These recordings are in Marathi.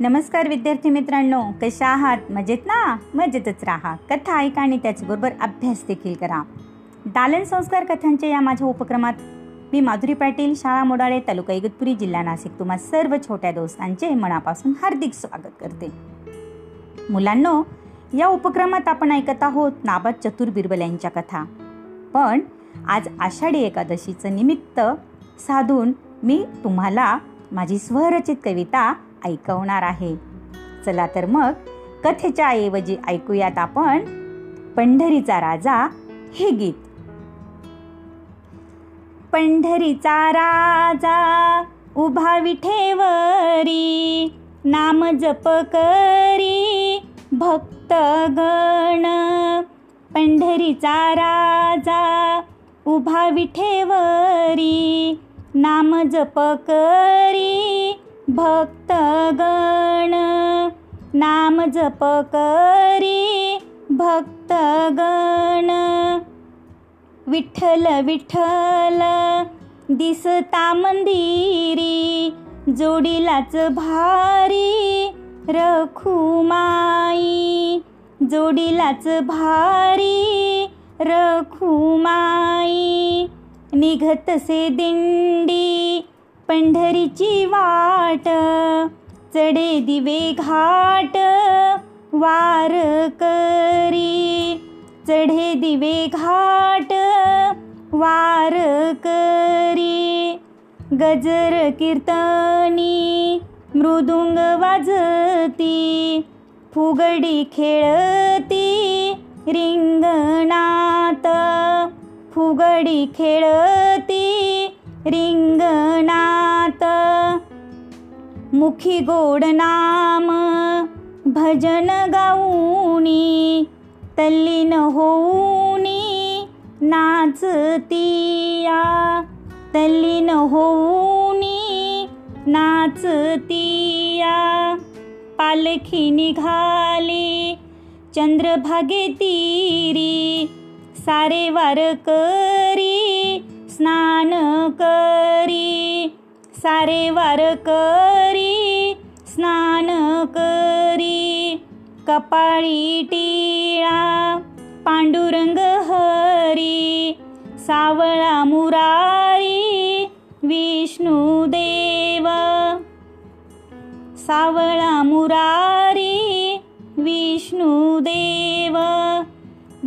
नमस्कार विद्यार्थी मित्रांनो कशा आहात? मजेत ना? मजेतच राहा. कथा ऐका आणि त्याचबरोबर अभ्यास देखील करा. दालन संस्कार कथांच्या या माझ्या उपक्रमात मी माधुरी पाटील शाळा मोडाळे तालुका इगतपुरी जिल्हा नाशिक तुम्हा सर्व छोट्या दोस्तांचे मनापासून हार्दिक स्वागत करते. मुलांनो या उपक्रमात आपण ऐकत आहोत नाबाद चतुर बिरबल यांच्या कथा. पण आज आषाढी एकादशीचं निमित्त साधून मी तुम्हाला माझी स्वरचित कविता ऐकवणार आहे. चला तर मग कथेच्या ऐवजी ऐकूयात आपण पंढरीचा राजा हे गीत. पंढरीचा राजा उभा विठेवरी नाम जप करी भक्त गण. पंढरीचा राजा उभा विठेवरी नाम जप करी भक्त गण नाम जप करी भक्त गण विठ्ठल विठ्ठल दिसता मंदिरी जोडीलाच भारी रखुमाई जोडीलाच भारी रखुमाई निघतसे दिंडी पंढरीची वाट चढे दिवे घाट वार करी. चढे दिवे घाट वार करी. गजर कीर्तनी मृदुंग वाजती. फुगडी खेळती रिंगणात. फुगडी खेळती रिंगणात. मुखी गोड नाम भजन गाऊनी तल्लीन होऊनी नाचतिया. तल्लीन होऊनी नाचतिया. पालखी निघाली चंद्रभागे तीरी सारे वार करी स्नान करी. सारे वार करी स्नान करी. कपाळी टिळा पांडुरंग हरी. सावळा मुरारी विष्णुदेव सावळा मुरारी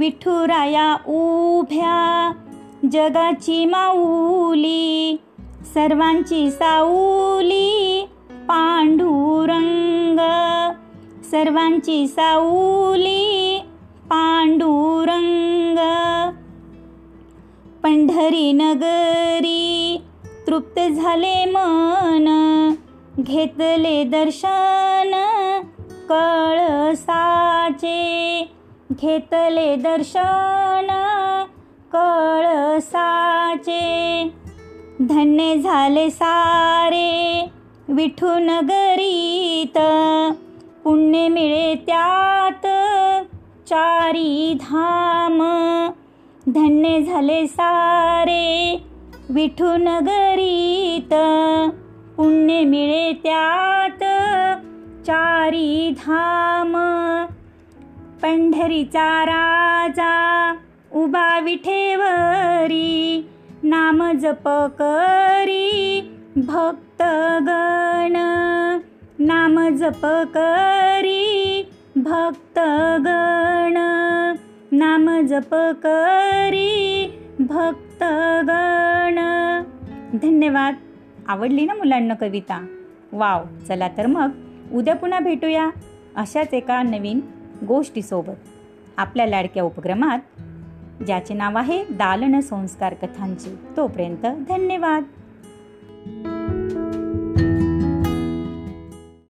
विठुराया उभ्या जगाची माऊली सर्वांची साऊली पांडुरंग सर्वांची साऊली पांडुरंग. पंढरी नगरी तृप्त झाले मन घेतले दर्शन कळसाचे. घेतले दर्शन कळसाचे. धन्य झाले सारे विठू नगरीत पुण्य मिळे त्यात चारी धाम. धन्य झाले सारे विठू नगरीत पुण्य मिळे त्यात चारी धाम. पंढरीचा राजा उभा विठेवरी नाम जप करी भक्त गण. नाम जप करी भक्त गण. नाम जप करी भक्त गण. धन्यवाद. आवडली ना मुलांना कविता? वाव. चला तर मग उद्या पुन्हा भेटूया. अशाच एका नवीन गोष्टीसोबत. आपल्या लाडक्या उपक्रमात ज्याचे नाव आहे दालन संस्कार कथांचे तोपर्यंत धन्यवाद.